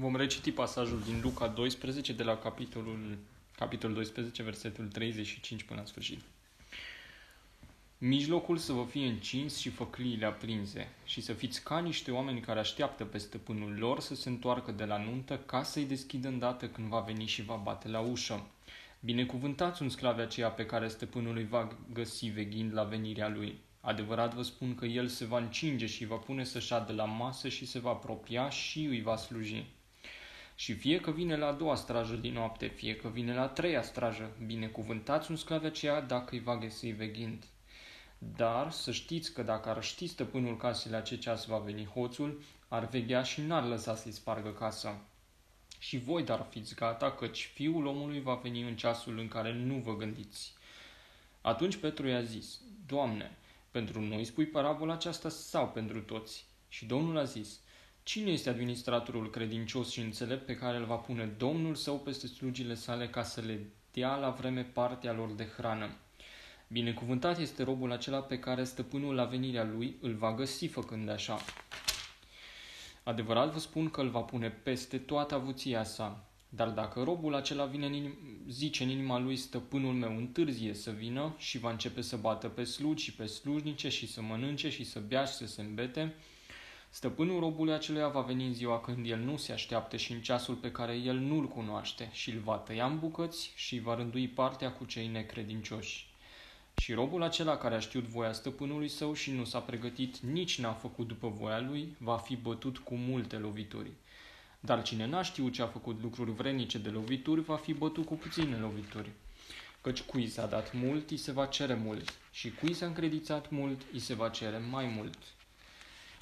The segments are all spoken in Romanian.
Vom reciti pasajul din Luca 12, de la capitolul, capitolul 12, versetul 35 până la sfârșit. Mijlocul să vă fie încins și făcliile aprinse și să fiți ca niște oameni care așteaptă pe stăpânul lor să se întoarcă de la nuntă ca să-i deschidă îndată când va veni și va bate la ușă. Binecuvântați un sclav aceea pe care stăpânul îi va găsi veghind la venirea lui. Adevărat vă spun că el se va încinge și va pune să șadă la masă și se va apropia și îi va sluji. Și fie că vine la a doua strajă din noapte, fie că vine la a treia strajă, binecuvântați un sclav aceea dacă îi va găsi veghind. Dar să știți că dacă ar ști stăpânul casei la ce ceas va veni hoțul, ar veghea și n-ar lăsa să-i spargă casa. Și voi dar fiți gata, căci fiul omului va veni în ceasul în care nu vă gândiți. Atunci Petru i-a zis, Doamne, pentru noi spui parabola aceasta sau pentru toți? Și Domnul a zis, Cine este administratorul credincios și înțelept pe care îl va pune Domnul său peste slugile sale ca să le dea la vreme partea lor de hrană? Binecuvântat este robul acela pe care stăpânul la venirea lui îl va găsi făcând așa. Adevărat vă spun că îl va pune peste toată avuția sa. Dar dacă robul acela vine în inim, zice în inima lui, stăpânul meu întârzie să vină și va începe să bată pe slugi și pe slujnice și să mănânce și să bea și să se îmbete, stăpânul robului aceluia va veni în ziua când el nu se așteaptă și în ceasul pe care el nu-l cunoaște și îl va tăia în bucăți și va rândui partea cu cei necredincioși. Și robul acela care a știut voia stăpânului său și nu s-a pregătit, nici n-a făcut după voia lui, va fi bătut cu multe lovituri. Dar cine n-a știut ce a făcut lucruri vrenice de lovituri, va fi bătut cu puține lovituri. Căci cui s-a dat mult, îi se va cere mult, și cui s-a încredițat mult, îi se va cere mai mult.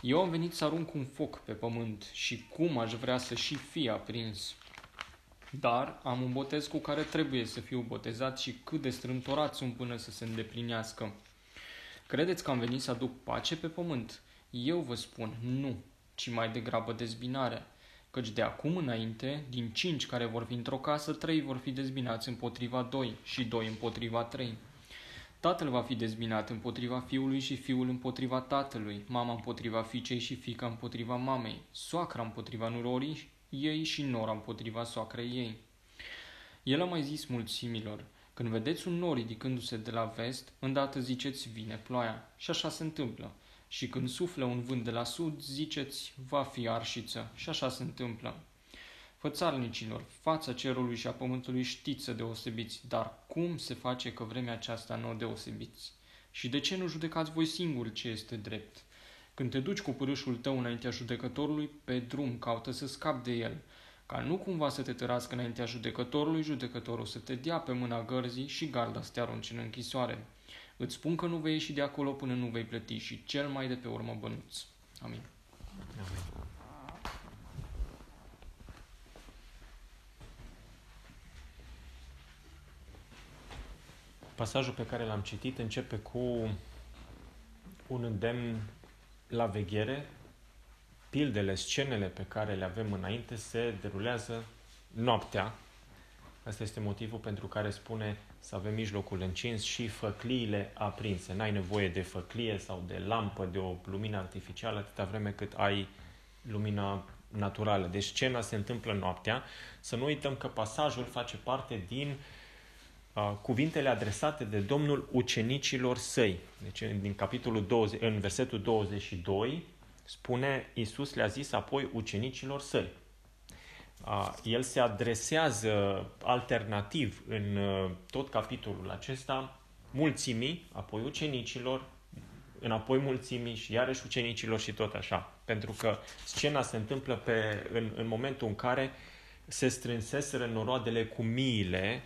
Eu am venit să arunc un foc pe pământ și cum aș vrea să și fie aprins. Dar am un botez cu care trebuie să fiu botezat și cât de strâmtorat sunt până să se îndeplinească. Credeți că am venit să aduc pace pe pământ? Eu vă spun, nu, ci mai degrabă dezbinare. Căci de acum înainte, din cinci care vor fi într-o casă, trei vor fi dezbinați împotriva doi și doi împotriva trei. Tatăl va fi dezbinat împotriva fiului și fiul împotriva tatălui, mama împotriva fiicei și fica împotriva mamei, soacra împotriva nurorii ei și nora împotriva soacrei ei. El a mai zis mulțimilor, când vedeți un nor ridicându-se de la vest, îndată ziceți, vine ploaia. Și așa se întâmplă. Și când suflă un vânt de la sud, ziceți, va fi arșiță. Și așa se întâmplă. Fățarnicilor, fața cerului și a pământului știți să deosebiți, dar cum se face că vremea aceasta nu o deosebiți? Și de ce nu judecați voi singuri ce este drept? Când te duci cu pârâșul tău înaintea judecătorului, pe drum caută să scapi de el, ca nu cumva să te tărască înaintea judecătorului, judecătorul să te dea pe mâna gărzii și garda să te arunci în închisoare. Îți spun că nu vei ieși de acolo până nu vei plăti și cel mai de pe urmă bănuț. Amin. Amin. Pasajul pe care l-am citit începe cu un îndemn la veghere, pildele, scenele pe care le avem înainte se derulează noaptea. Asta este motivul pentru care spune să avem mijlocul încins și făcliile aprinse. N-ai nevoie de făclie sau de lampă, de o lumină artificială, atâta vreme cât ai lumina naturală. Deci scena se întâmplă noaptea. Să nu uităm că pasajul face parte din uh, cuvintele adresate de Domnul ucenicilor săi. Deci din capitolul 20, în versetul 22 spune Iisus le-a zis apoi ucenicilor săi. El se adresează alternativ în tot capitolul acesta mulțimii, apoi ucenicilor, înapoi mulțimii și iarăși ucenicilor și tot așa. Pentru că scena se întâmplă pe, în, în momentul în care se strânseseră noroadele cu miile,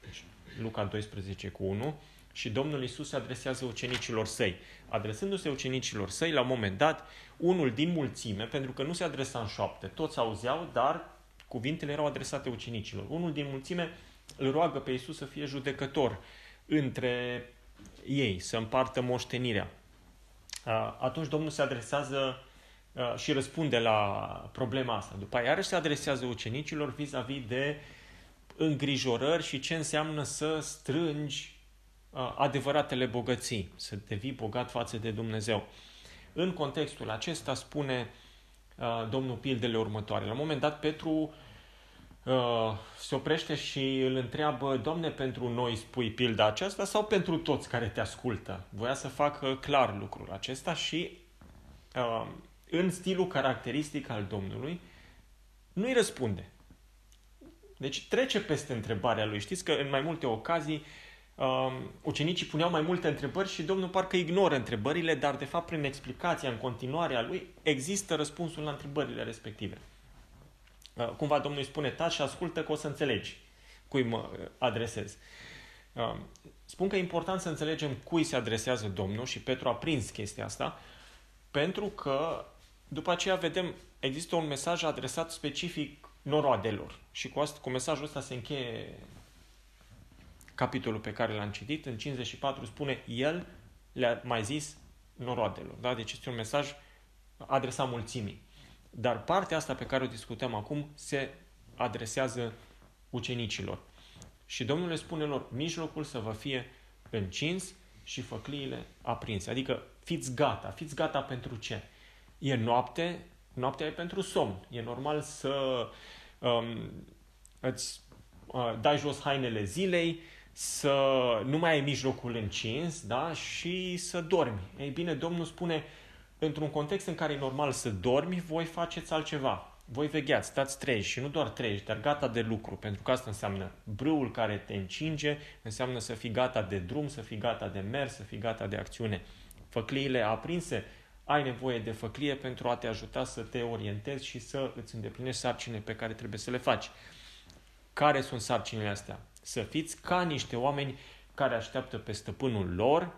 deci Luca 12 cu 1, și Domnul Isus se adresează ucenicilor săi. Adresându-se ucenicilor săi, la un moment dat, unul din mulțime, pentru că nu se adresa în șoapte, toți auzeau, dar cuvintele erau adresate ucenicilor. Unul din mulțime îl roagă pe Isus să fie judecător între ei, să împartă moștenirea. Atunci Domnul se adresează și răspunde la problema asta. După aia iarăși se adresează ucenicilor vis-a-vis de îngrijorări și ce înseamnă să strângi adevăratele bogății, să devii bogat față de Dumnezeu. În contextul acesta spune uh, Domnul pildele următoare. La un moment dat Petru uh, se oprește și îl întreabă, Doamne, pentru noi spui pilda aceasta sau pentru toți care te ascultă? Voia să facă clar lucrul acesta și uh, în stilul caracteristic al Domnului nu-i răspunde. Deci trece peste întrebarea lui. Știți că în mai multe ocazii uh, ucenicii puneau mai multe întrebări și Domnul parcă ignoră întrebările, dar de fapt prin explicația în continuare a lui există răspunsul la întrebările respective. Uh, cumva Domnul îi spune, taci și ascultă că o să înțelegi cui mă adresez. Uh, spun că e important să înțelegem cui se adresează Domnul și Petru a prins chestia asta, pentru că după aceea vedem, există un mesaj adresat specific noroadelor. Și cu, asta, cu mesajul ăsta se încheie capitolul pe care l-am citit. În 54 spune, el le-a mai zis noroadelor. Da? Deci este un mesaj adresat mulțimii. Dar partea asta pe care o discutăm acum se adresează ucenicilor. Și Domnul le spune lor, mijlocul să vă fie încins și făcliile aprinse. Adică fiți gata. Fiți gata pentru ce? E noapte, noaptea e pentru somn. E normal să um, îți uh, dai jos hainele zilei, să nu mai ai mijlocul încins da? și să dormi. Ei bine, Domnul spune, într-un context în care e normal să dormi, voi faceți altceva. Voi vegheați, stați treji și nu doar treji, dar gata de lucru, pentru că asta înseamnă brâul care te încinge, înseamnă să fii gata de drum, să fii gata de mers, să fii gata de acțiune. Făcliile aprinse, ai nevoie de făclie pentru a te ajuta să te orientezi și să îți îndeplinești sarcine pe care trebuie să le faci. Care sunt sarcinile astea? Să fiți ca niște oameni care așteaptă pe stăpânul lor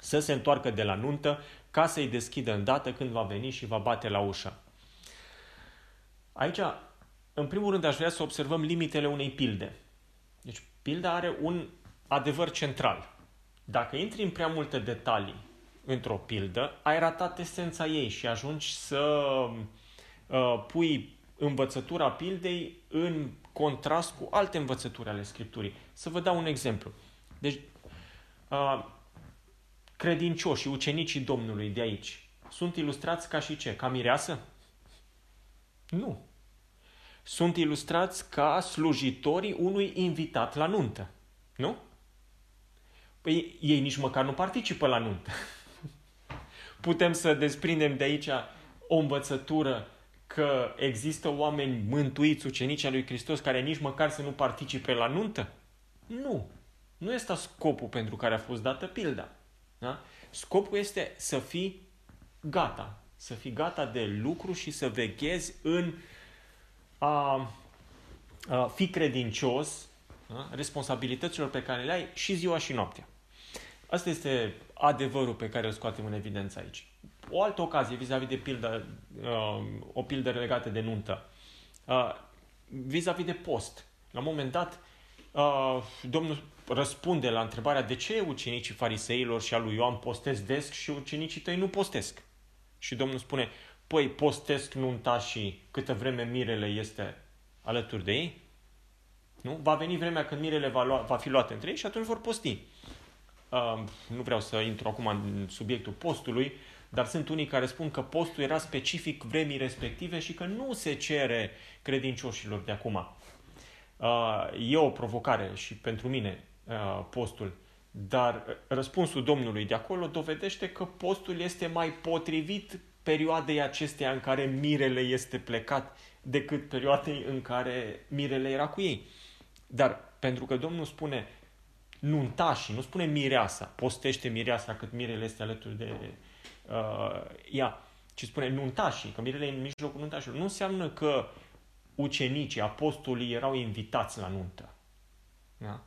să se întoarcă de la nuntă ca să-i deschidă îndată când va veni și va bate la ușă. Aici, în primul rând, aș vrea să observăm limitele unei pilde. Deci, pilda are un adevăr central. Dacă intri în prea multe detalii într-o pildă, ai ratat esența ei și ajungi să uh, pui învățătura pildei în contrast cu alte învățături ale Scripturii. Să vă dau un exemplu. Deci, uh, credincioșii, ucenicii Domnului de aici, sunt ilustrați ca și ce? Ca mireasă? Nu. Sunt ilustrați ca slujitorii unui invitat la nuntă. Nu? Păi ei nici măcar nu participă la nuntă. Putem să desprindem de aici o învățătură că există oameni mântuiți, ucenici al lui Hristos, care nici măcar să nu participe la nuntă? Nu. Nu este scopul pentru care a fost dată pilda. Da? Scopul este să fii gata. Să fii gata de lucru și să veghezi în a, a fi credincios da? responsabilităților pe care le ai și ziua și noaptea. Asta este adevărul pe care îl scoatem în evidență aici. O altă ocazie vis-a-vis de pildă, uh, o pildă legată de nuntă. Uh, vis-a-vis de post. La un moment dat, uh, Domnul răspunde la întrebarea de ce ucenicii fariseilor și a lui Ioan postesc des și ucenicii tăi nu postesc. Și Domnul spune, păi postesc nunta și câtă vreme mirele este alături de ei? Nu? Va veni vremea când mirele va, lua, va fi luat între ei și atunci vor posti. Uh, nu vreau să intru acum în subiectul postului, dar sunt unii care spun că postul era specific vremii respective și că nu se cere credincioșilor de acum. Uh, e o provocare și pentru mine uh, postul, dar răspunsul Domnului de acolo dovedește că postul este mai potrivit perioadei acesteia în care mirele este plecat decât perioadei în care mirele era cu ei. Dar pentru că Domnul spune nuntașii, nu spune mireasa, postește mireasa cât mirele este alături de uh, ea, ci spune nuntașii, că mirele e în mijlocul nuntașilor. Nu înseamnă că ucenicii, apostolii erau invitați la nuntă. Da?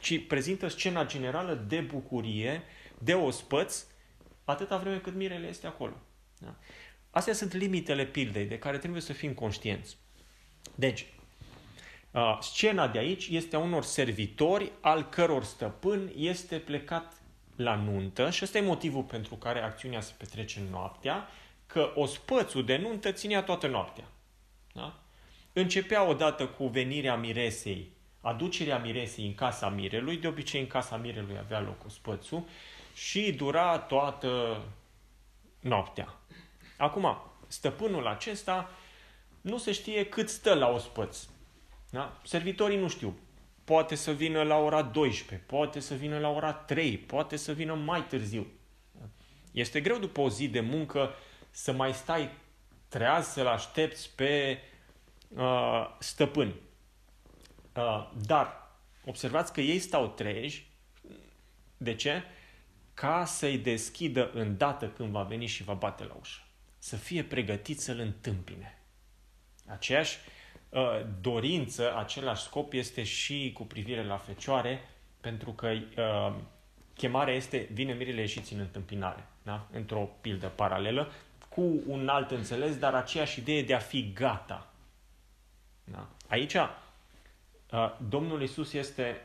Ci prezintă scena generală de bucurie, de ospăț, atâta vreme cât mirele este acolo. Da? Astea sunt limitele pildei de care trebuie să fim conștienți. Deci, Uh, scena de aici este a unor servitori al căror stăpân este plecat la nuntă și ăsta e motivul pentru care acțiunea se petrece noaptea, că ospățul de nuntă ținea toată noaptea. Da? Începea odată cu venirea miresei, aducerea miresei în casa mirelui, de obicei în casa mirelui avea loc ospățul și dura toată noaptea. Acum, stăpânul acesta nu se știe cât stă la ospăț. Da? Servitorii nu știu. Poate să vină la ora 12, poate să vină la ora 3, poate să vină mai târziu. Este greu după o zi de muncă să mai stai treaz să-l aștepți pe uh, stăpân. Uh, dar observați că ei stau treji. De ce? Ca să-i deschidă îndată când va veni și va bate la ușă. Să fie pregătit să-l întâmpine. Aceeași uh, dorință, același scop este și cu privire la fecioare, pentru că uh, chemarea este vine mirile ieșiți în întâmpinare, da? într-o pildă paralelă, cu un alt înțeles, dar aceeași idee de a fi gata. Da? Aici, uh, Domnul Isus este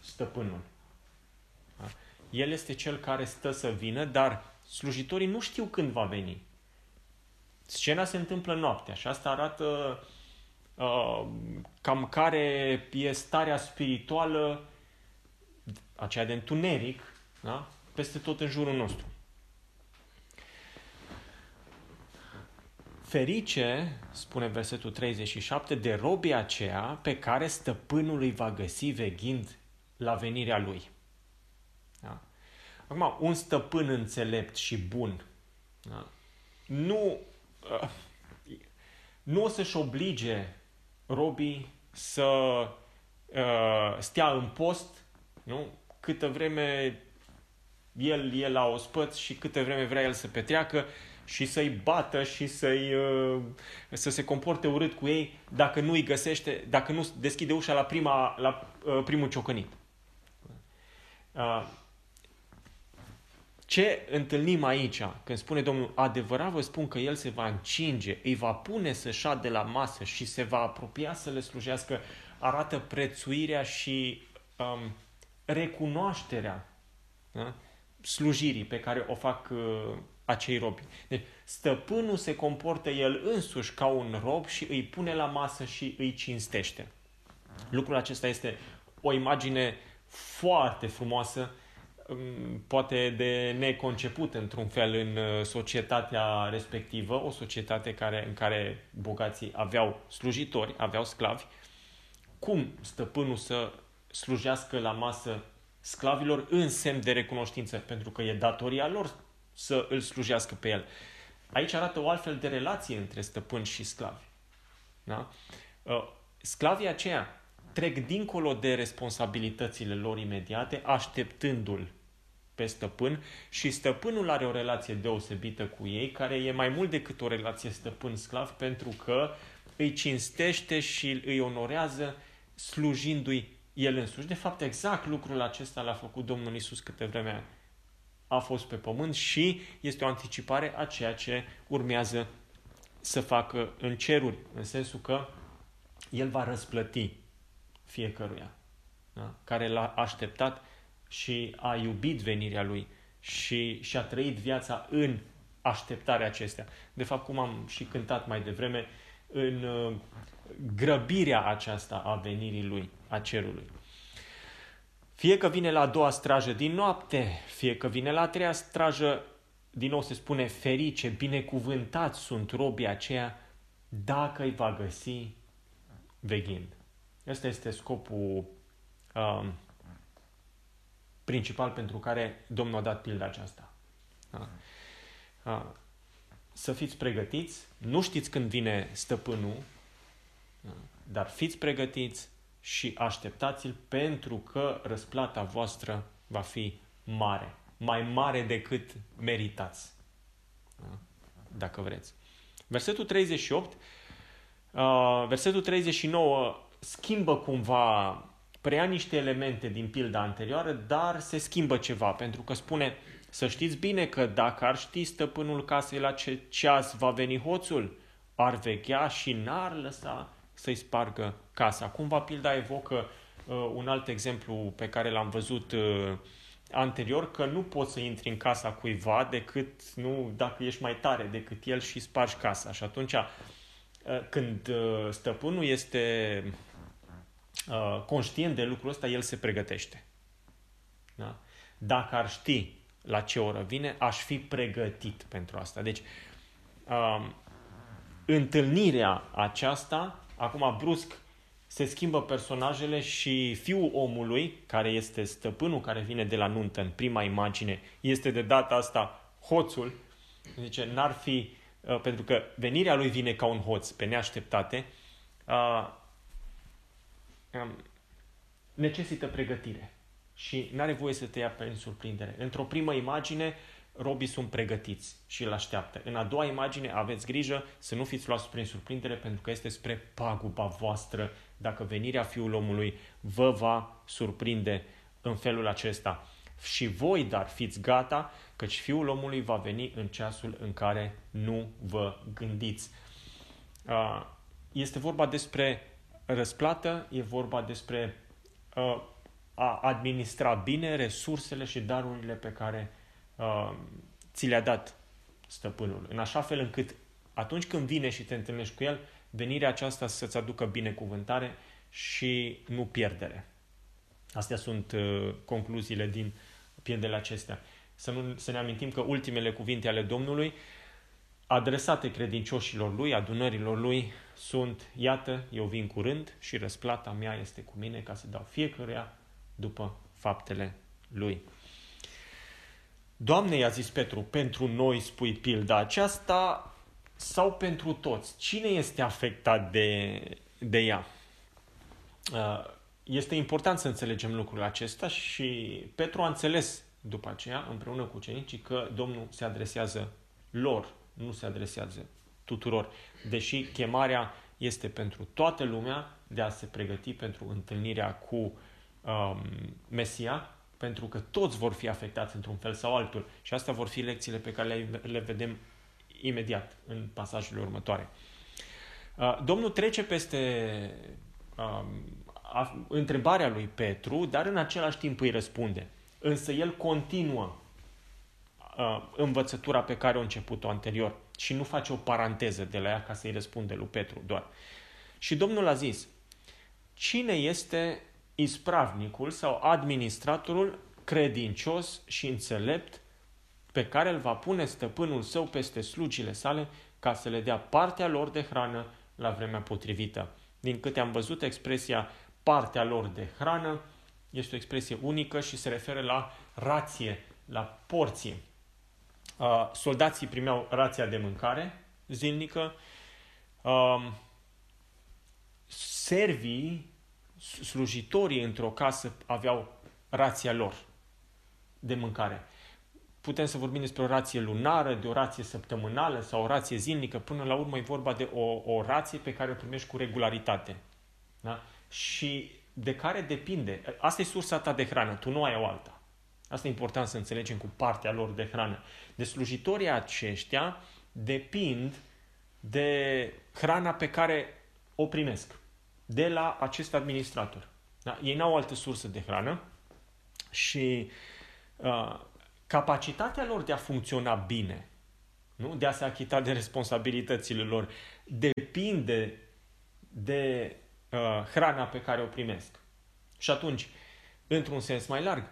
stăpânul. Da? El este cel care stă să vină, dar slujitorii nu știu când va veni. Scena se întâmplă noaptea și asta arată uh, cam care e starea spirituală, aceea de întuneric, da? peste tot în jurul nostru. Ferice, spune versetul 37, de robii aceea pe care stăpânul îi va găsi veghind la venirea lui. Da? Acum, un stăpân înțelept și bun da? nu, uh, nu o să-și oblige robii să uh, stea în post nu? câtă vreme el e la ospăț și câtă vreme vrea el să petreacă și să-i bată și să-i, uh, să se comporte urât cu ei dacă nu îi găsește, dacă nu deschide ușa la, prima, la uh, primul ciocănit. Uh, ce întâlnim aici, când spune Domnul, adevărat vă spun că El se va încinge, îi va pune să șade la masă și se va apropia să le slujească, arată prețuirea și um, recunoașterea da? slujirii pe care o fac uh, acei robi. Deci, stăpânul se comportă el însuși ca un rob și îi pune la masă și îi cinstește. Lucrul acesta este o imagine foarte frumoasă, um, poate de neconceput într-un fel în uh, societatea respectivă, o societate care, în care bogații aveau slujitori, aveau sclavi. Cum stăpânul să slujească la masă sclavilor în semn de recunoștință, pentru că e datoria lor să îl slujească pe el. Aici arată o altfel de relație între stăpân și sclavi. Da? Uh, sclavii aceia trec dincolo de responsabilitățile lor imediate, așteptându-l pe stăpân și stăpânul are o relație deosebită cu ei, care e mai mult decât o relație stăpân-sclav, pentru că îi cinstește și îi onorează slujindu-i el însuși. De fapt, exact lucrul acesta l-a făcut Domnul Isus câte vreme a fost pe pământ și este o anticipare a ceea ce urmează să facă în ceruri, în sensul că el va răsplăti fiecăruia da? care l-a așteptat și a iubit venirea lui și și-a trăit viața în așteptarea acestea. De fapt, cum am și cântat mai devreme, în uh, grăbirea aceasta a venirii lui, a cerului. Fie că vine la a doua strajă din noapte, fie că vine la a treia strajă, din nou se spune ferice, binecuvântați sunt robii aceia dacă îi va găsi veghind. Ăsta este scopul um, principal pentru care Domnul a dat pilda aceasta. Da? Uh, să fiți pregătiți, nu știți când vine stăpânul, da? dar fiți pregătiți și așteptați-l pentru că răsplata voastră va fi mare. Mai mare decât meritați. Da? Dacă vreți. Versetul 38, uh, versetul 39 schimbă cumva, preia niște elemente din pilda anterioară, dar se schimbă ceva, pentru că spune să știți bine că dacă ar ști stăpânul casei la ce ceas va veni hoțul, ar veghea și n-ar lăsa să-i spargă casa. Cumva pilda evocă uh, un alt exemplu pe care l-am văzut uh, anterior, că nu poți să intri în casa cuiva decât, nu, dacă ești mai tare decât el și spargi casa. Și atunci, uh, când uh, stăpânul este uh, conștient de lucrul ăsta, el se pregătește. Da? Dacă ar ști la ce oră vine, aș fi pregătit pentru asta. Deci, uh, întâlnirea aceasta, acum brusc, se schimbă personajele și fiul omului, care este stăpânul care vine de la nuntă în prima imagine, este de data asta hoțul. Zice, n-ar fi, uh, pentru că venirea lui vine ca un hoț pe neașteptate, uh, um, necesită pregătire și nu are voie să te ia pe surprindere. Într-o primă imagine, robii sunt pregătiți și îl așteaptă. În a doua imagine, aveți grijă să nu fiți luați prin surprindere pentru că este spre paguba voastră dacă venirea Fiul omului vă va surprinde în felul acesta. Și voi, dar, fiți gata, căci Fiul omului va veni în ceasul în care nu vă gândiți. Este vorba despre răsplată, e vorba despre a administra bine resursele și darurile pe care uh, ți le-a dat stăpânul. În așa fel încât atunci când vine și te întâlnești cu el, venirea aceasta să-ți aducă binecuvântare și nu pierdere. Astea sunt uh, concluziile din pierdele acestea. Să, nu, să ne amintim că ultimele cuvinte ale Domnului adresate credincioșilor lui, adunărilor lui, sunt, iată, eu vin curând și răsplata mea este cu mine ca să dau fiecăruia după faptele lui. Doamne, i-a zis Petru, pentru noi spui pilda aceasta sau pentru toți? Cine este afectat de, de ea? Uh, este important să înțelegem lucrul acesta și Petru a înțeles după aceea, împreună cu ucenicii, că Domnul se adresează lor, nu se adresează tuturor. Deși chemarea este pentru toată lumea de a se pregăti pentru întâlnirea cu um, Mesia, pentru că toți vor fi afectați într-un fel sau altul. Și astea vor fi lecțiile pe care le, le vedem imediat în pasajele următoare. Uh, Domnul trece peste uh, a, întrebarea lui Petru, dar în același timp îi răspunde. Însă el continuă uh, învățătura pe care a început-o anterior și nu face o paranteză de la ea ca să-i răspunde lui Petru doar. Și Domnul a zis, cine este ispravnicul sau administratorul credincios și înțelept pe care îl va pune stăpânul său peste slugile sale ca să le dea partea lor de hrană la vremea potrivită. Din câte am văzut, expresia partea lor de hrană este o expresie unică și se referă la rație, la porție. Soldații primeau rația de mâncare zilnică, servii slujitorii într-o casă aveau rația lor de mâncare. Putem să vorbim despre o rație lunară, de o rație săptămânală sau o rație zilnică. Până la urmă e vorba de o, o rație pe care o primești cu regularitate. Da? Și de care depinde. Asta e sursa ta de hrană, tu nu ai o alta. Asta e important să înțelegem cu partea lor de hrană. De slujitorii aceștia depind de hrana pe care o primesc de la acest administrator. Da? Ei n-au altă sursă de hrană și uh, capacitatea lor de a funcționa bine, nu? de a se achita de responsabilitățile lor, depinde de uh, hrana pe care o primesc. Și atunci, într-un sens mai larg,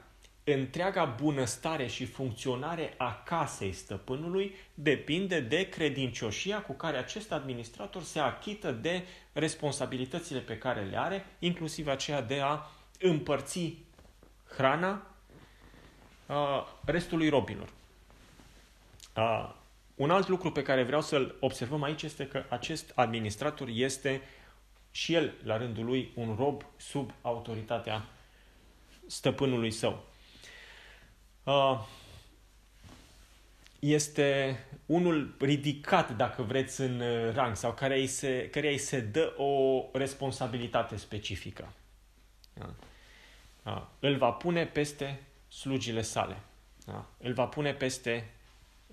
întreaga bunăstare și funcționare a casei stăpânului depinde de credincioșia cu care acest administrator se achită de responsabilitățile pe care le are, inclusiv aceea de a împărți hrana uh, restului robilor. Uh, un alt lucru pe care vreau să-l observăm aici este că acest administrator este și el, la rândul lui, un rob sub autoritatea stăpânului său. Uh, este unul ridicat, dacă vreți, în uh, rang sau care îi se, care îi se dă o responsabilitate specifică. Da? Da. Îl va pune peste slugile sale. Da? Îl va pune peste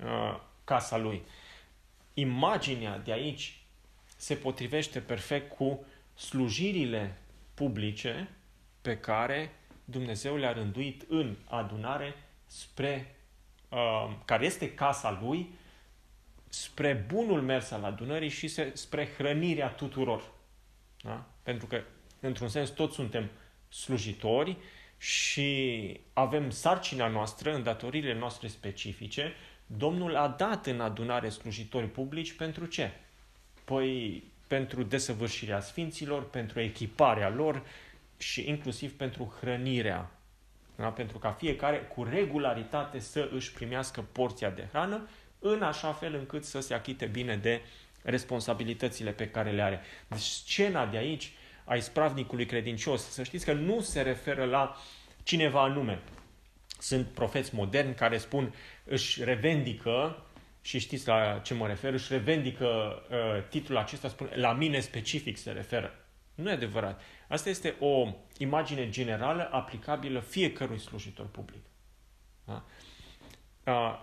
uh, casa lui. Imaginea de aici se potrivește perfect cu slujirile publice pe care Dumnezeu le-a rânduit în adunare spre uh, care este casa lui, spre bunul mers al adunării și se, spre hrănirea tuturor. Da? Pentru că, într-un sens, toți suntem slujitori și avem sarcina noastră, îndatoririle noastre specifice. Domnul a dat în adunare slujitori publici pentru ce? păi pentru desăvârșirea sfinților, pentru echiparea lor și inclusiv pentru hrănirea. Da? Pentru ca fiecare cu regularitate să își primească porția de hrană, în așa fel încât să se achite bine de responsabilitățile pe care le are. Deci scena de aici a ispravnicului credincios, să știți că nu se referă la cineva anume. Sunt profeți moderni care spun, își revendică și știți la ce mă refer, își revendică uh, titlul acesta, spune, la mine specific se referă. Nu e adevărat. Asta este o imagine generală aplicabilă fiecărui slujitor public. Da? Uh,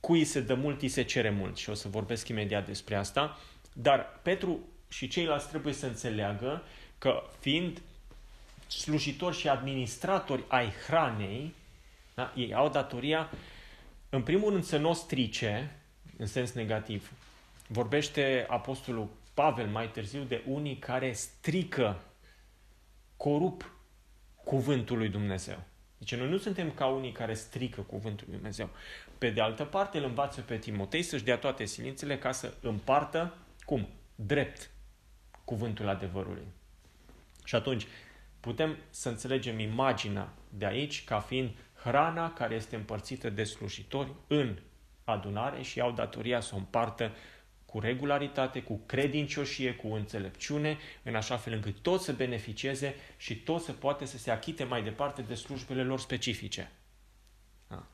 cui se dă mult, îi se cere mult și o să vorbesc imediat despre asta. Dar Petru și ceilalți trebuie să înțeleagă că fiind slujitori și administratori ai hranei, da, ei au datoria, în primul rând, să nu o strice, în sens negativ. Vorbește Apostolul Pavel mai târziu de unii care strică, corup cuvântul lui Dumnezeu. Deci noi nu suntem ca unii care strică cuvântul lui Dumnezeu. Pe de altă parte, îl învață pe Timotei să-și dea toate silințele ca să împartă, cum? Drept cuvântul adevărului. Și atunci putem să înțelegem imaginea de aici ca fiind hrana care este împărțită de slujitori în adunare și au datoria să o împartă cu regularitate, cu credincioșie, cu înțelepciune, în așa fel încât toți să beneficieze și toți să poate să se achite mai departe de slujbele lor specifice. Da.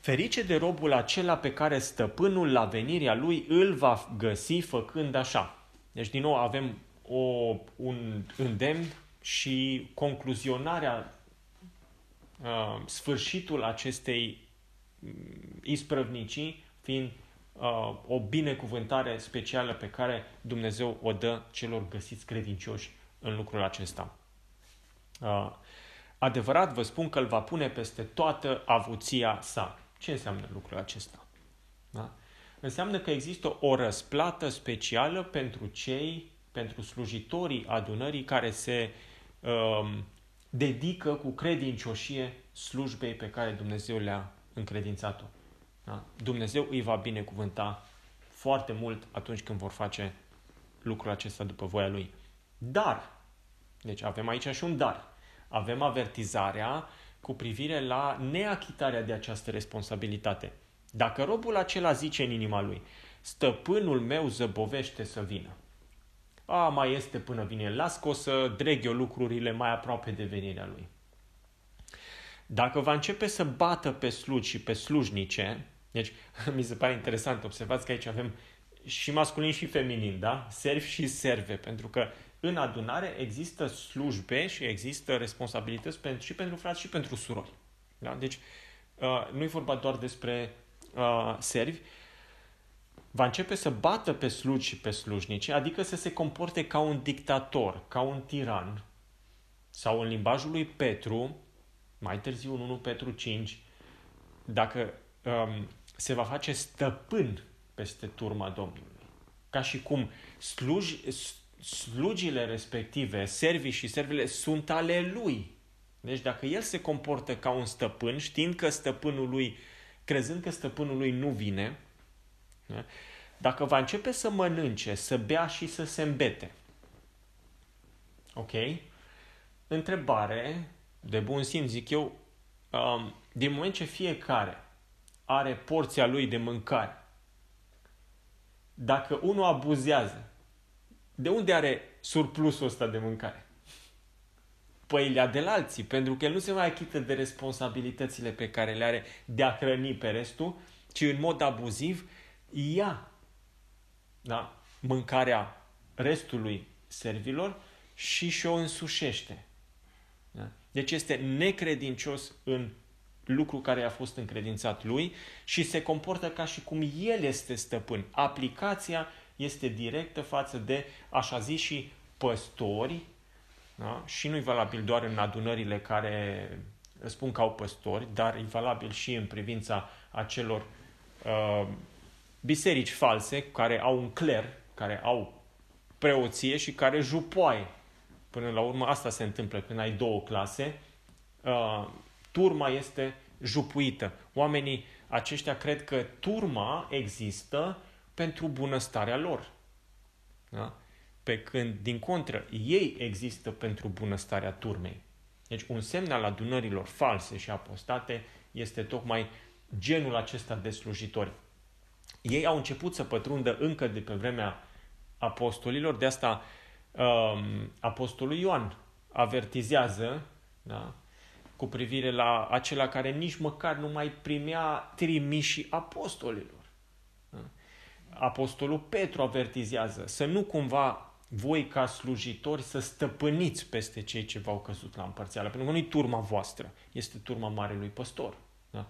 Ferice de robul acela pe care stăpânul la venirea lui îl va găsi făcând așa. Deci, din nou, avem o, un îndemn și concluzionarea, uh, sfârșitul acestei mm, isprăvnicii fiind uh, o binecuvântare specială pe care Dumnezeu o dă celor găsiți credincioși în lucrul acesta. Uh, adevărat vă spun că îl va pune peste toată avuția sa. Ce înseamnă lucrul acesta? Da? Înseamnă că există o răsplată specială pentru cei, pentru slujitorii adunării care se um, dedică cu credincioșie slujbei pe care Dumnezeu le-a încredințat-o. Da? Dumnezeu îi va binecuvânta foarte mult atunci când vor face lucrul acesta după voia Lui. Dar, deci avem aici și un dar, avem avertizarea cu privire la neachitarea de această responsabilitate. Dacă robul acela zice în inima lui, stăpânul meu zăbovește să vină, a, mai este până vine, las că o să dreg eu lucrurile mai aproape de venirea lui. Dacă va începe să bată pe slugi și pe slujnice, deci, mi se pare interesant, observați că aici avem și masculin și feminin, da? Servi și serve, pentru că în adunare există slujbe și există responsabilități pentru, și pentru frați și pentru surori. Da? Deci, uh, nu e vorba doar despre uh, servi, va începe să bată pe slugi și pe slujnici, adică să se comporte ca un dictator, ca un tiran, sau în limbajul lui Petru, mai târziu în 1 Petru 5, dacă um, se va face stăpân peste turma Domnului. Ca și cum sluj, slugile respective, servii și servile, sunt ale lui. Deci dacă el se comportă ca un stăpân, știind că stăpânul lui, crezând că stăpânul lui nu vine, da? dacă va începe să mănânce, să bea și să se îmbete, ok? Întrebare de bun simț, zic eu, um, din moment ce fiecare are porția lui de mâncare. Dacă unul abuzează, de unde are surplusul ăsta de mâncare? Păi le de la alții, pentru că el nu se mai achită de responsabilitățile pe care le are de a hrăni pe restul, ci în mod abuziv ia da, mâncarea restului servilor și și-o însușește. Da? Deci este necredincios în lucru care a fost încredințat lui și se comportă ca și cum el este stăpân. Aplicația este directă față de, așa zis, și păstori, da? și nu e valabil doar în adunările care spun că au păstori, dar e valabil și în privința acelor uh, biserici false care au un cler, care au preoție și care jupoaie. Până la urmă asta se întâmplă când ai două clase. Uh, turma este jupuită. Oamenii aceștia cred că turma există pentru bunăstarea lor. Da? Pe când, din contră, ei există pentru bunăstarea turmei. Deci un semn al adunărilor false și apostate este tocmai genul acesta de slujitori. Ei au început să pătrundă încă de pe vremea apostolilor, de asta um, apostolul Ioan avertizează da, cu privire la acela care nici măcar nu mai primea trimișii apostolilor. Da? Apostolul Petru avertizează să nu cumva voi ca slujitori să stăpâniți peste cei ce v-au căzut la împărțeală, pentru că nu e turma voastră, este turma Marelui Păstor. Da?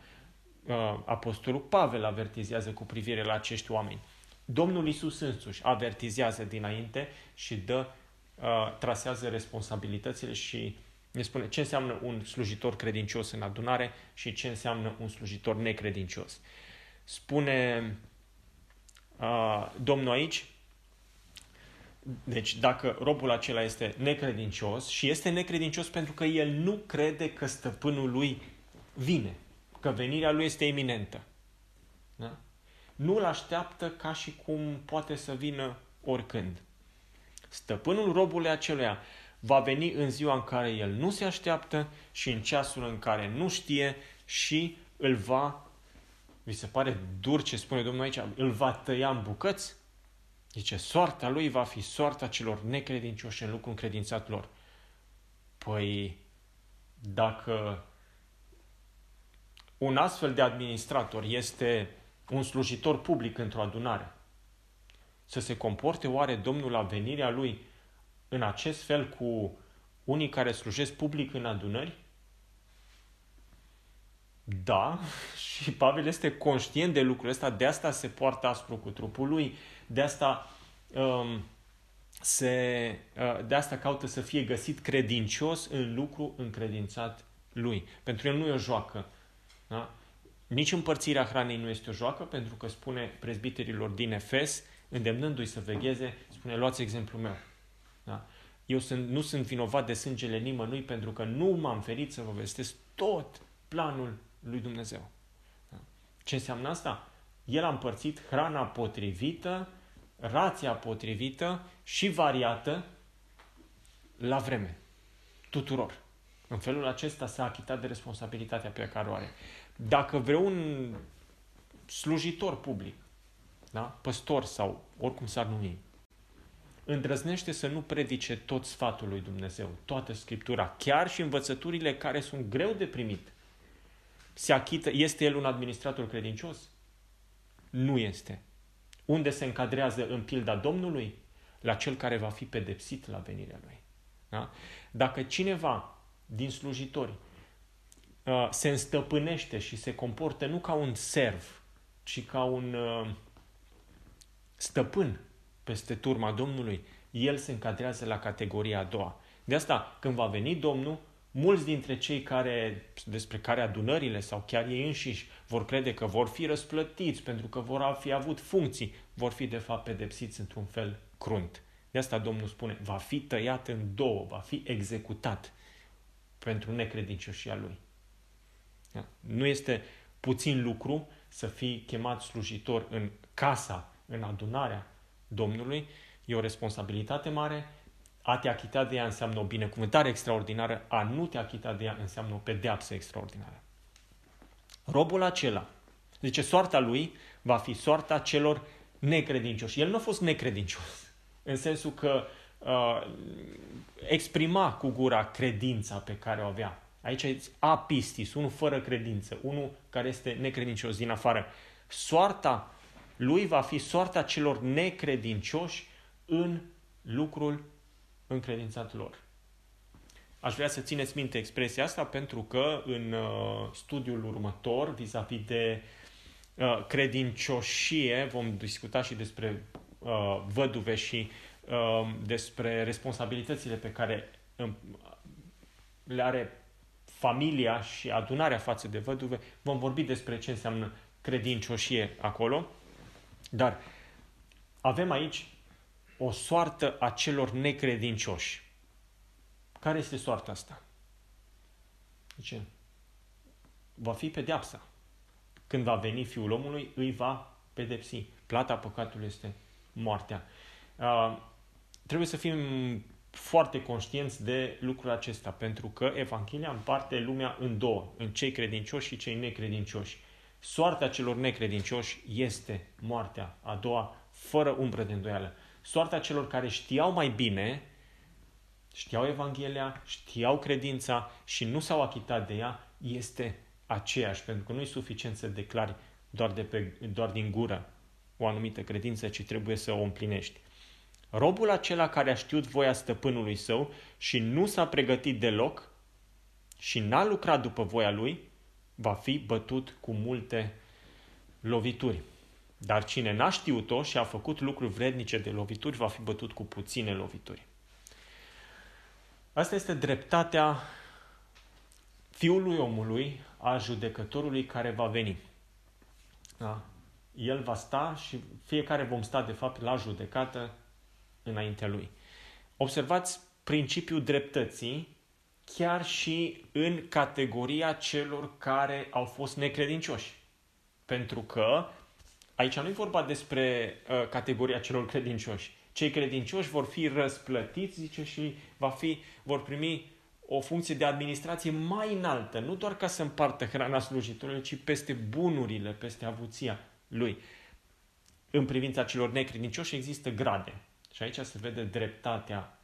Uh, Apostolul Pavel avertizează cu privire la acești oameni. Domnul Isus însuși avertizează dinainte și dă, uh, trasează responsabilitățile și ne spune ce înseamnă un slujitor credincios în adunare și ce înseamnă un slujitor necredincios. Spune uh, Domnul aici, deci dacă robul acela este necredincios și este necredincios pentru că el nu crede că stăpânul lui vine, că venirea lui este iminentă. Da? Nu-l așteaptă ca și cum poate să vină oricând. Stăpânul robului aceluia va veni în ziua în care el nu se așteaptă și în ceasul în care nu știe și îl va, vi se pare dur ce spune Domnul aici, îl va tăia în bucăți? Zice, soarta lui va fi soarta celor necredincioși în lucru încredințat lor. Păi, dacă un astfel de administrator este un slujitor public într-o adunare, să se comporte oare Domnul la venirea lui în acest fel cu unii care slujesc public în adunări? Da, și Pavel este conștient de lucrul ăsta, de asta se poartă aspru cu trupul lui, de asta um, se, uh, de asta caută să fie găsit credincios în lucru încredințat lui. Pentru el nu e o joacă. Da? Nici împărțirea hranei nu este o joacă, pentru că spune prezbiterilor din Efes, îndemnându-i să vegheze, spune, luați exemplul meu. Da? Eu sunt, nu sunt vinovat de sângele nimănui pentru că nu m-am ferit să vă vestesc tot planul lui Dumnezeu. Da? Ce înseamnă asta? El a împărțit hrana potrivită, rația potrivită și variată la vreme. Tuturor. În felul acesta s-a achitat de responsabilitatea pe care o are. Dacă vreun slujitor public, da? păstor sau oricum s-ar numi, îndrăznește să nu predice tot sfatul lui Dumnezeu, toată Scriptura, chiar și învățăturile care sunt greu de primit. Se achită, este el un administrator credincios? Nu este. Unde se încadrează în pilda Domnului? La cel care va fi pedepsit la venirea lui. Da? Dacă cineva din slujitori uh, se înstăpânește și se comportă nu ca un serv, ci ca un uh, stăpân peste turma Domnului, el se încadrează la categoria a doua. De asta, când va veni Domnul, mulți dintre cei care, despre care adunările sau chiar ei înșiși vor crede că vor fi răsplătiți pentru că vor fi avut funcții, vor fi de fapt pedepsiți într-un fel crunt. De asta Domnul spune, va fi tăiat în două, va fi executat pentru necredincioșia lui. Da? Nu este puțin lucru să fii chemat slujitor în casa, în adunarea Domnului, e o responsabilitate mare, a te achita de ea înseamnă o binecuvântare extraordinară, a nu te achita de ea înseamnă o pedeapsă extraordinară. Robul acela, zice, soarta lui va fi soarta celor necredincioși. El nu a fost necredincios, în sensul că uh, exprima cu gura credința pe care o avea. Aici e apistis, unul fără credință, unul care este necredincios din afară. Soarta lui va fi soarta celor necredincioși în lucrul încredințat lor. Aș vrea să țineți minte expresia asta pentru că în uh, studiul următor, vis-a-vis de uh, credincioșie, vom discuta și despre uh, văduve și uh, despre responsabilitățile pe care uh, le are familia și adunarea față de văduve. Vom vorbi despre ce înseamnă credincioșie acolo. Dar avem aici o soartă a celor necredincioși. Care este soarta asta? Ce? Va fi pedeapsa. Când va veni Fiul omului, îi va pedepsi. Plata păcatului este moartea. Uh, trebuie să fim foarte conștienți de lucrul acesta, pentru că Evanghelia împarte lumea în două, în cei credincioși și cei necredincioși. Soarta celor necredincioși este moartea a doua, fără umbră de îndoială. Soarta celor care știau mai bine, știau Evanghelia, știau credința și nu s-au achitat de ea, este aceeași, pentru că nu e suficient să declari doar, de pe, doar din gură o anumită credință, ci trebuie să o împlinești. Robul acela care a știut voia stăpânului său și nu s-a pregătit deloc și n-a lucrat după voia lui, va fi bătut cu multe lovituri. Dar cine n-a știut-o și a făcut lucruri vrednice de lovituri, va fi bătut cu puține lovituri. Asta este dreptatea fiului omului, a judecătorului care va veni. Da? El va sta și fiecare vom sta, de fapt, la judecată înaintea lui. Observați principiul dreptății chiar și în categoria celor care au fost necredincioși. Pentru că aici nu e vorba despre uh, categoria celor credincioși. Cei credincioși vor fi răsplătiți, zice, și va fi, vor primi o funcție de administrație mai înaltă, nu doar ca să împartă hrana slujitorului, ci peste bunurile, peste avuția lui. În privința celor necredincioși există grade. Și aici se vede dreptatea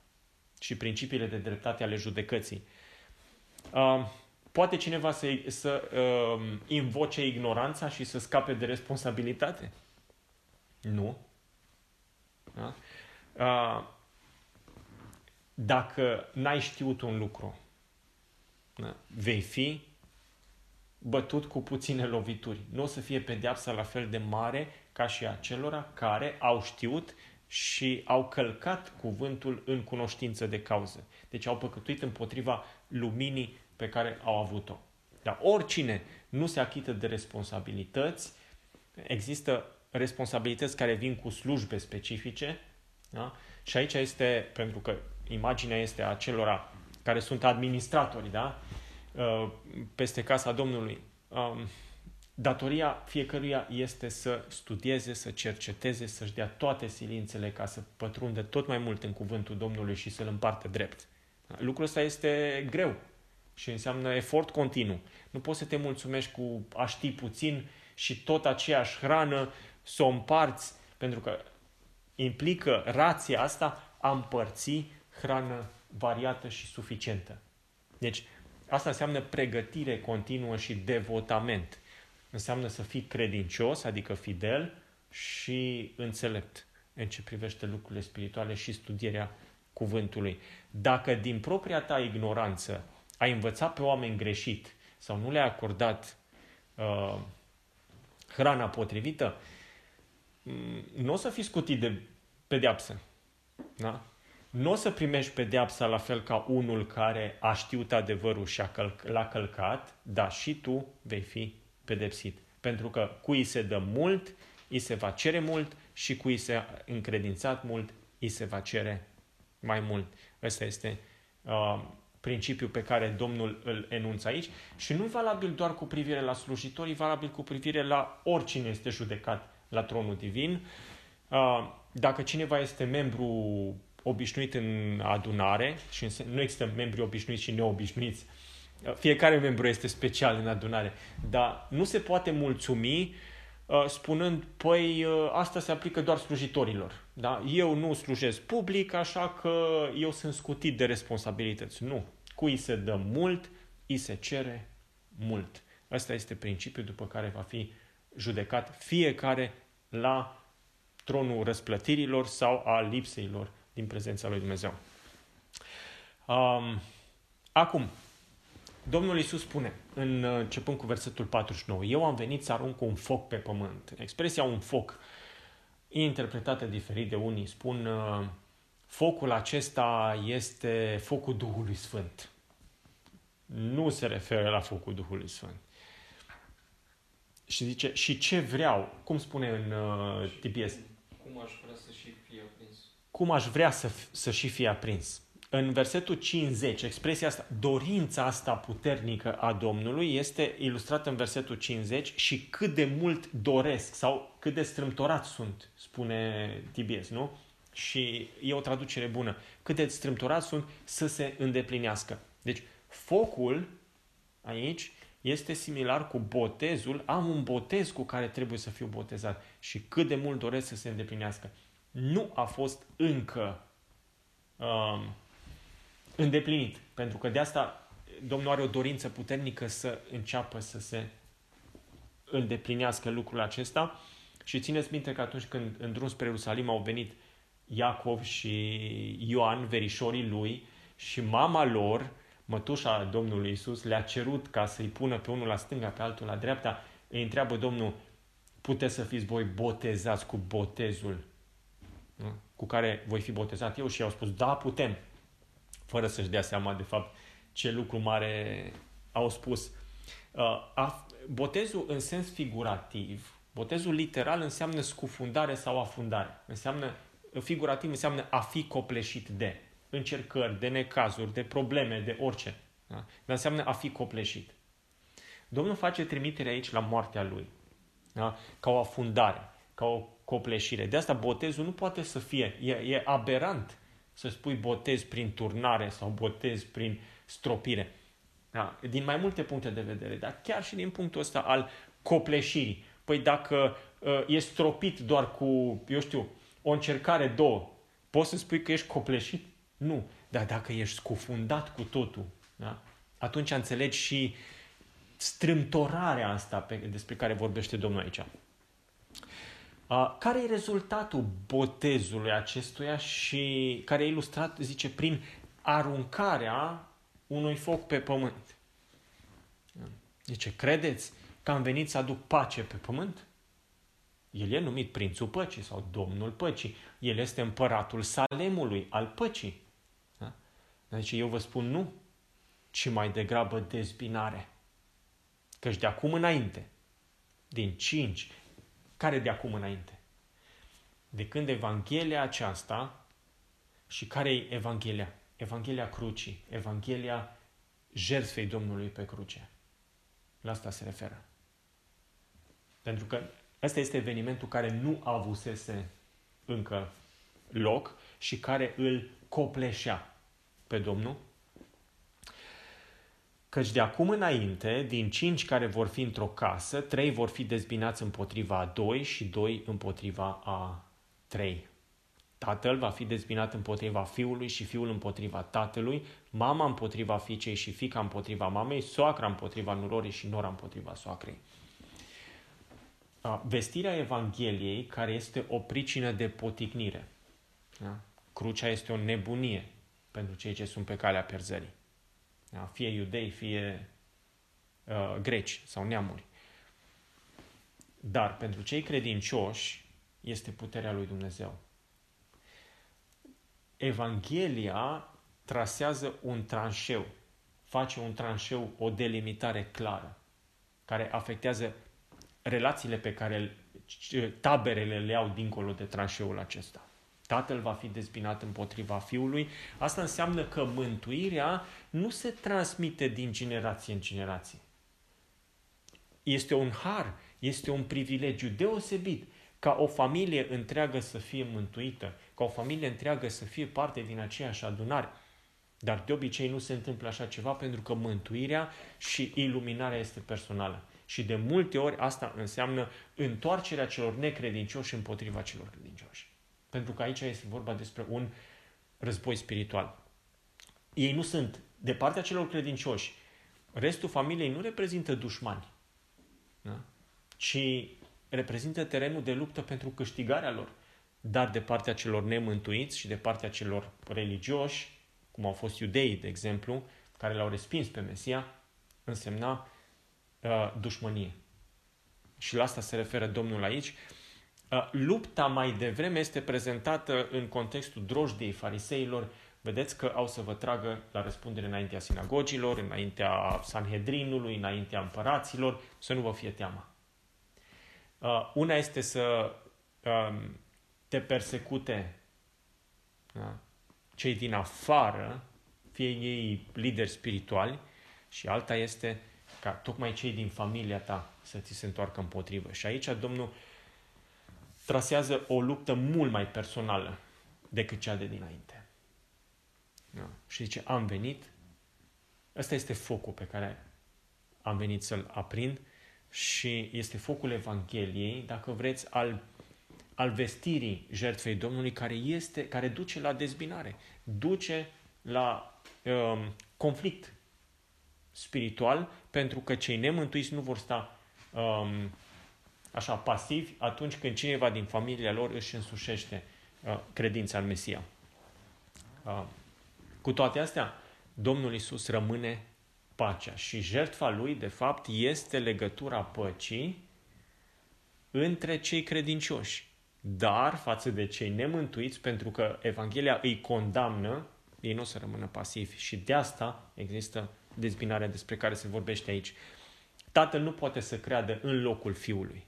și principiile de dreptate ale judecății. Uh, poate cineva să, să uh, invoce ignoranța și să scape de responsabilitate? Nu. Da? Uh, dacă n-ai știut un lucru, da? vei fi bătut cu puține lovituri. Nu o să fie pedeapsa la fel de mare ca și acelora care au știut și au călcat cuvântul în cunoștință de cauză. Deci au păcătuit împotriva luminii pe care au avut-o. Dar oricine nu se achită de responsabilități, există responsabilități care vin cu slujbe specifice, da? și aici este, pentru că imaginea este a celora care sunt administratori, da? Uh, peste casa Domnului. Um, Datoria fiecăruia este să studieze, să cerceteze, să-și dea toate silințele ca să pătrundă tot mai mult în cuvântul Domnului și să-l împartă drept. Lucrul ăsta este greu și înseamnă efort continuu. Nu poți să te mulțumești cu a ști puțin și tot aceeași hrană să o împarți, pentru că implică rația asta a împărți hrană variată și suficientă. Deci, asta înseamnă pregătire continuă și devotament înseamnă să fii credincios, adică fidel și înțelept în ce privește lucrurile spirituale și studierea cuvântului. Dacă din propria ta ignoranță ai învățat pe oameni greșit sau nu le-ai acordat uh, hrana potrivită, mm, nu o să fii scutit de pedeapsă. Da? Nu o să primești pedeapsa la fel ca unul care a știut adevărul și a căl- l-a călcat, dar și tu vei fi pedepsit. Pentru că cui se dă mult, îi se va cere mult și cui se încredințat mult, îi se va cere mai mult. Ăsta este uh, principiul pe care Domnul îl enunță aici și nu e valabil doar cu privire la slujitori, e valabil cu privire la oricine este judecat la tronul divin. Uh, dacă cineva este membru obișnuit în adunare și nu există membri obișnuiți și neobișnuiți, fiecare membru este special în adunare, dar nu se poate mulțumi uh, spunând, păi uh, asta se aplică doar slujitorilor. Da? Eu nu slujesc public, așa că eu sunt scutit de responsabilități. Nu. Cui se dă mult, îi se cere mult. Ăsta este principiul după care va fi judecat fiecare la tronul răsplătirilor sau a lipseilor din prezența lui Dumnezeu. Um, acum, Domnul Iisus spune, în, uh, începând cu versetul 49, Eu am venit să arunc un foc pe pământ. Expresia un foc e interpretată diferit de unii. Spun, uh, focul acesta este focul Duhului Sfânt. Nu se referă la focul Duhului Sfânt. Și zice, și ce vreau, cum spune în uh, TBS? Cum aș vrea să și fie aprins. Cum aș vrea să, să și fie aprins. În versetul 50, expresia asta, dorința asta puternică a Domnului este ilustrată în versetul 50 și cât de mult doresc sau cât de strâmtorat sunt, spune TBS, nu? Și e o traducere bună. Cât de strâmtorat sunt să se îndeplinească. Deci, focul aici este similar cu botezul. Am un botez cu care trebuie să fiu botezat și cât de mult doresc să se îndeplinească. Nu a fost încă um, îndeplinit. Pentru că de asta Domnul are o dorință puternică să înceapă să se îndeplinească lucrul acesta. Și țineți minte că atunci când în drum spre Ierusalim au venit Iacov și Ioan, verișorii lui, și mama lor, mătușa Domnului Isus, le-a cerut ca să-i pună pe unul la stânga, pe altul la dreapta, îi întreabă Domnul, puteți să fiți voi botezați cu botezul? Cu care voi fi botezat eu? Și au spus, da, putem fără să-și dea seama de fapt ce lucru mare au spus. Uh, botezul în sens figurativ, botezul literal înseamnă scufundare sau afundare. Înseamnă, figurativ înseamnă a fi copleșit de încercări, de necazuri, de probleme, de orice. Da? Dar înseamnă a fi copleșit. Domnul face trimitere aici la moartea lui. Da? Ca o afundare, ca o copleșire. De asta botezul nu poate să fie, e, e aberant să spui botez prin turnare sau botez prin stropire. Da? Din mai multe puncte de vedere, dar chiar și din punctul ăsta al copleșirii. Păi dacă uh, e stropit doar cu, eu știu, o încercare, două, poți să spui că ești copleșit? Nu. Dar dacă ești scufundat cu totul, da? atunci înțelegi și strâmtorarea asta pe, despre care vorbește Domnul aici. Care e rezultatul botezului acestuia și care e ilustrat, zice, prin aruncarea unui foc pe pământ? Zice, credeți că am venit să aduc pace pe pământ? El e numit Prințul Păcii sau Domnul Păcii. El este împăratul Salemului, al păcii. Da? Deci eu vă spun nu, ci mai degrabă dezbinare. Căci de acum înainte, din cinci care de acum înainte? De când Evanghelia aceasta și care e Evanghelia? Evanghelia crucii, Evanghelia jertfei Domnului pe cruce. La asta se referă. Pentru că ăsta este evenimentul care nu avusese încă loc și care îl copleșea pe Domnul Căci de acum înainte, din cinci care vor fi într-o casă, trei vor fi dezbinați împotriva a doi și doi împotriva a trei. Tatăl va fi dezbinat împotriva fiului și fiul împotriva tatălui, mama împotriva fiicei și fica împotriva mamei, soacra împotriva nurorii și nora împotriva soacrei. Vestirea Evangheliei, care este o pricină de poticnire. Da? Crucea este o nebunie pentru cei ce sunt pe calea perzării. Da? Fie iudei, fie uh, greci sau neamuri. Dar pentru cei credincioși este puterea lui Dumnezeu. Evanghelia trasează un tranșeu, face un tranșeu, o delimitare clară, care afectează relațiile pe care taberele le au dincolo de tranșeul acesta. Tatăl va fi dezbinat împotriva fiului. Asta înseamnă că mântuirea nu se transmite din generație în generație. Este un har, este un privilegiu deosebit ca o familie întreagă să fie mântuită, ca o familie întreagă să fie parte din aceeași adunare. Dar de obicei nu se întâmplă așa ceva pentru că mântuirea și iluminarea este personală. Și de multe ori asta înseamnă întoarcerea celor necredincioși împotriva celor credincioși. Pentru că aici este vorba despre un război spiritual. Ei nu sunt, de partea celor credincioși, restul familiei nu reprezintă dușmani, da? ci reprezintă terenul de luptă pentru câștigarea lor. Dar de partea celor nemântuiți și de partea celor religioși, cum au fost iudeii, de exemplu, care l-au respins pe Mesia, însemna uh, dușmănie. Și la asta se referă Domnul aici. Uh, lupta mai devreme este prezentată în contextul drojdiei fariseilor. Vedeți că au să vă tragă la răspundere înaintea sinagogilor, înaintea Sanhedrinului, înaintea împăraților, să nu vă fie teama. Uh, una este să um, te persecute da? cei din afară, fie ei lideri spirituali, și alta este ca tocmai cei din familia ta să ți se întoarcă împotrivă. Și aici Domnul trasează o luptă mult mai personală decât cea de dinainte. Da. Și zice, am venit, ăsta este focul pe care am venit să-l aprind și este focul Evangheliei, dacă vreți, al, al vestirii jertfei Domnului, care, este, care duce la dezbinare, duce la um, conflict spiritual, pentru că cei nemântuiți nu vor sta um, așa pasivi atunci când cineva din familia lor își însușește uh, credința în Mesia. Uh, cu toate astea, Domnul Isus rămâne pacea și jertfa lui, de fapt, este legătura păcii între cei credincioși. Dar față de cei nemântuiți, pentru că Evanghelia îi condamnă, ei nu o să rămână pasivi. Și de asta există dezbinarea despre care se vorbește aici. Tatăl nu poate să creadă în locul fiului.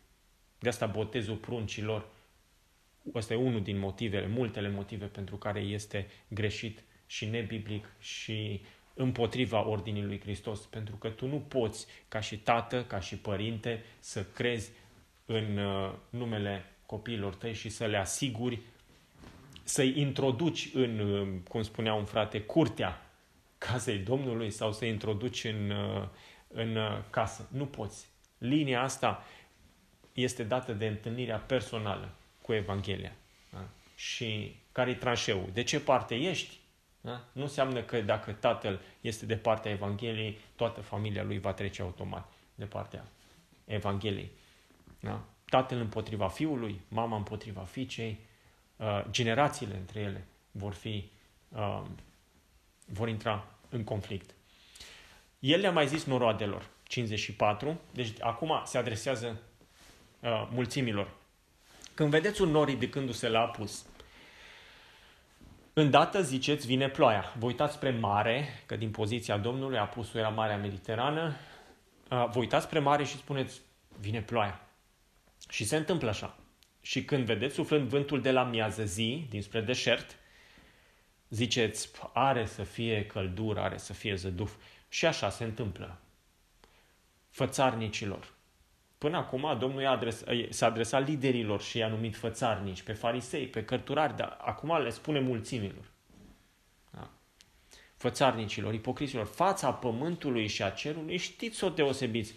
De asta botezul pruncilor, ăsta e unul din motivele, multele motive pentru care este greșit și nebiblic și împotriva ordinii lui Hristos. Pentru că tu nu poți, ca și tată, ca și părinte, să crezi în uh, numele copiilor tăi și să le asiguri, să-i introduci în, uh, cum spunea un frate, curtea casei Domnului sau să-i introduci în, uh, în casă. Nu poți. Linia asta este dată de întâlnirea personală cu Evanghelia. Da? Și care e tranșeul? De ce parte ești? Da? Nu înseamnă că dacă tatăl este de partea Evangheliei, toată familia lui va trece automat de partea Evangheliei. Da? Tatăl împotriva fiului, mama împotriva fiicei, uh, generațiile între ele vor fi uh, vor intra în conflict. El le-a mai zis noroadelor, 54, deci acum se adresează uh, mulțimilor. Când vedeți un nor ridicându-se la apus, Îndată, ziceți, vine ploaia. Vă uitați spre mare, că din poziția Domnului apusul era Marea Mediterană. Vă uitați spre mare și spuneți, vine ploaia. Și se întâmplă așa. Și când vedeți suflând vântul de la miază zi, dinspre deșert, ziceți, are să fie căldură, are să fie zăduf. Și așa se întâmplă. Fățarnicilor. Până acum Domnul i-a adres, s-a adresat liderilor și i-a numit fățarnici, pe farisei, pe cărturari, dar acum le spune mulțimilor. Da? Fățarnicilor, ipocrisilor, fața pământului și a cerului, știți să o deosebiți.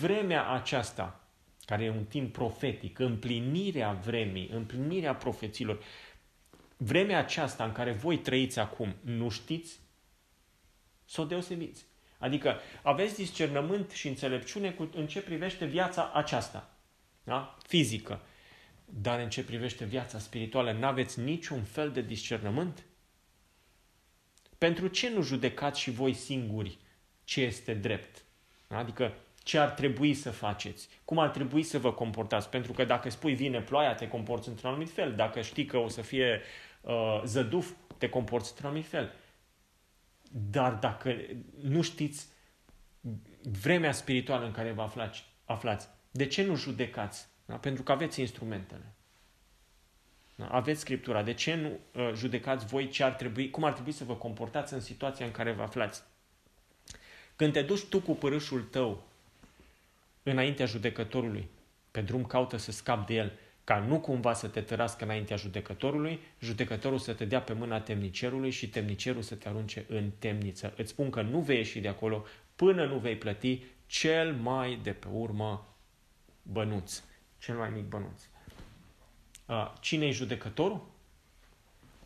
Vremea aceasta, care e un timp profetic, împlinirea vremii, împlinirea profeților, vremea aceasta în care voi trăiți acum, nu știți să o deosebiți. Adică aveți discernământ și înțelepciune cu, în ce privește viața aceasta, da? fizică. Dar în ce privește viața spirituală, nu aveți niciun fel de discernământ? Pentru ce nu judecați și voi singuri ce este drept? Adică ce ar trebui să faceți? Cum ar trebui să vă comportați? Pentru că dacă spui vine ploaia, te comporți într-un anumit fel. Dacă știi că o să fie uh, zăduf, te comporți într-un anumit fel. Dar dacă nu știți vremea spirituală în care vă aflați, aflați de ce nu judecați? Da? Pentru că aveți instrumentele. Da? Aveți Scriptura. De ce nu uh, judecați voi ce ar trebui, cum ar trebui să vă comportați în situația în care vă aflați? Când te duci tu cu părâșul tău înaintea judecătorului, pe drum caută să scapi de el, ca nu cumva să te tărască înaintea judecătorului, judecătorul să te dea pe mâna temnicerului și temnicerul să te arunce în temniță. Îți spun că nu vei ieși de acolo până nu vei plăti cel mai de pe urmă bănuț, cel mai mic bănuț. Cine e judecătorul?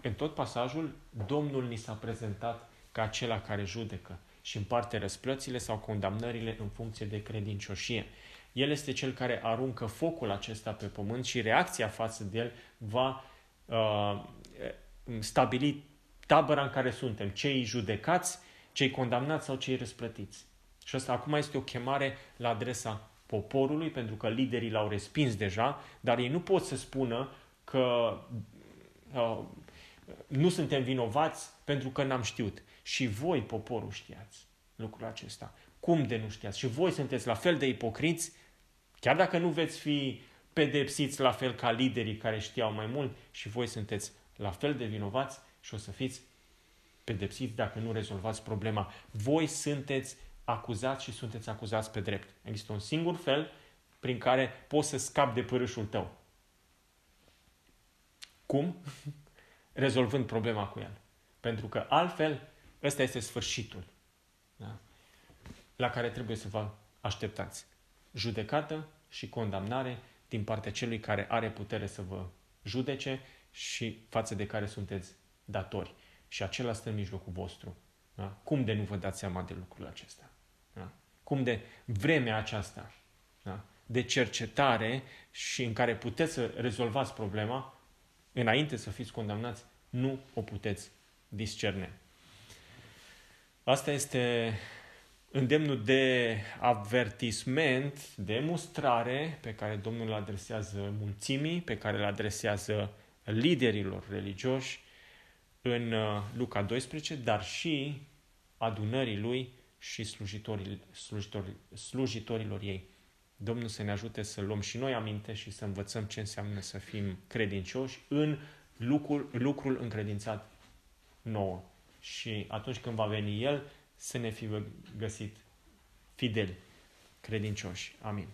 În tot pasajul, Domnul ni s-a prezentat ca acela care judecă și împarte răsplățile sau condamnările în funcție de credincioșie. El este cel care aruncă focul acesta pe pământ și reacția față de el va uh, stabili tabăra în care suntem, cei judecați, cei condamnați sau cei răsplătiți. Și asta acum este o chemare la adresa poporului, pentru că liderii l-au respins deja, dar ei nu pot să spună că uh, nu suntem vinovați pentru că n-am știut. Și voi, poporul, știați lucrul acesta. Cum de nu știați? Și voi sunteți la fel de ipocriți Chiar dacă nu veți fi pedepsiți la fel ca liderii care știau mai mult și voi sunteți la fel de vinovați și o să fiți pedepsiți dacă nu rezolvați problema. Voi sunteți acuzați și sunteți acuzați pe drept. Există un singur fel prin care poți să scapi de părâșul tău. Cum? Rezolvând problema cu el. Pentru că altfel, ăsta este sfârșitul da? la care trebuie să vă așteptați. Judecată și condamnare din partea celui care are putere să vă judece și față de care sunteți datori. Și acela stă în mijlocul vostru. Da? Cum de nu vă dați seama de lucrul acesta? Da? Cum de vremea aceasta da? de cercetare și în care puteți să rezolvați problema înainte să fiți condamnați, nu o puteți discerne. Asta este îndemnul de avertisment, de mustrare pe care Domnul îl adresează mulțimii, pe care îl adresează liderilor religioși în uh, Luca 12, dar și adunării lui și slujitorii, slujitorii, slujitorilor ei. Domnul să ne ajute să luăm și noi aminte și să învățăm ce înseamnă să fim credincioși în lucrul, lucrul încredințat nouă. Și atunci când va veni El, să ne fi găsit fideli, credincioși. Amin.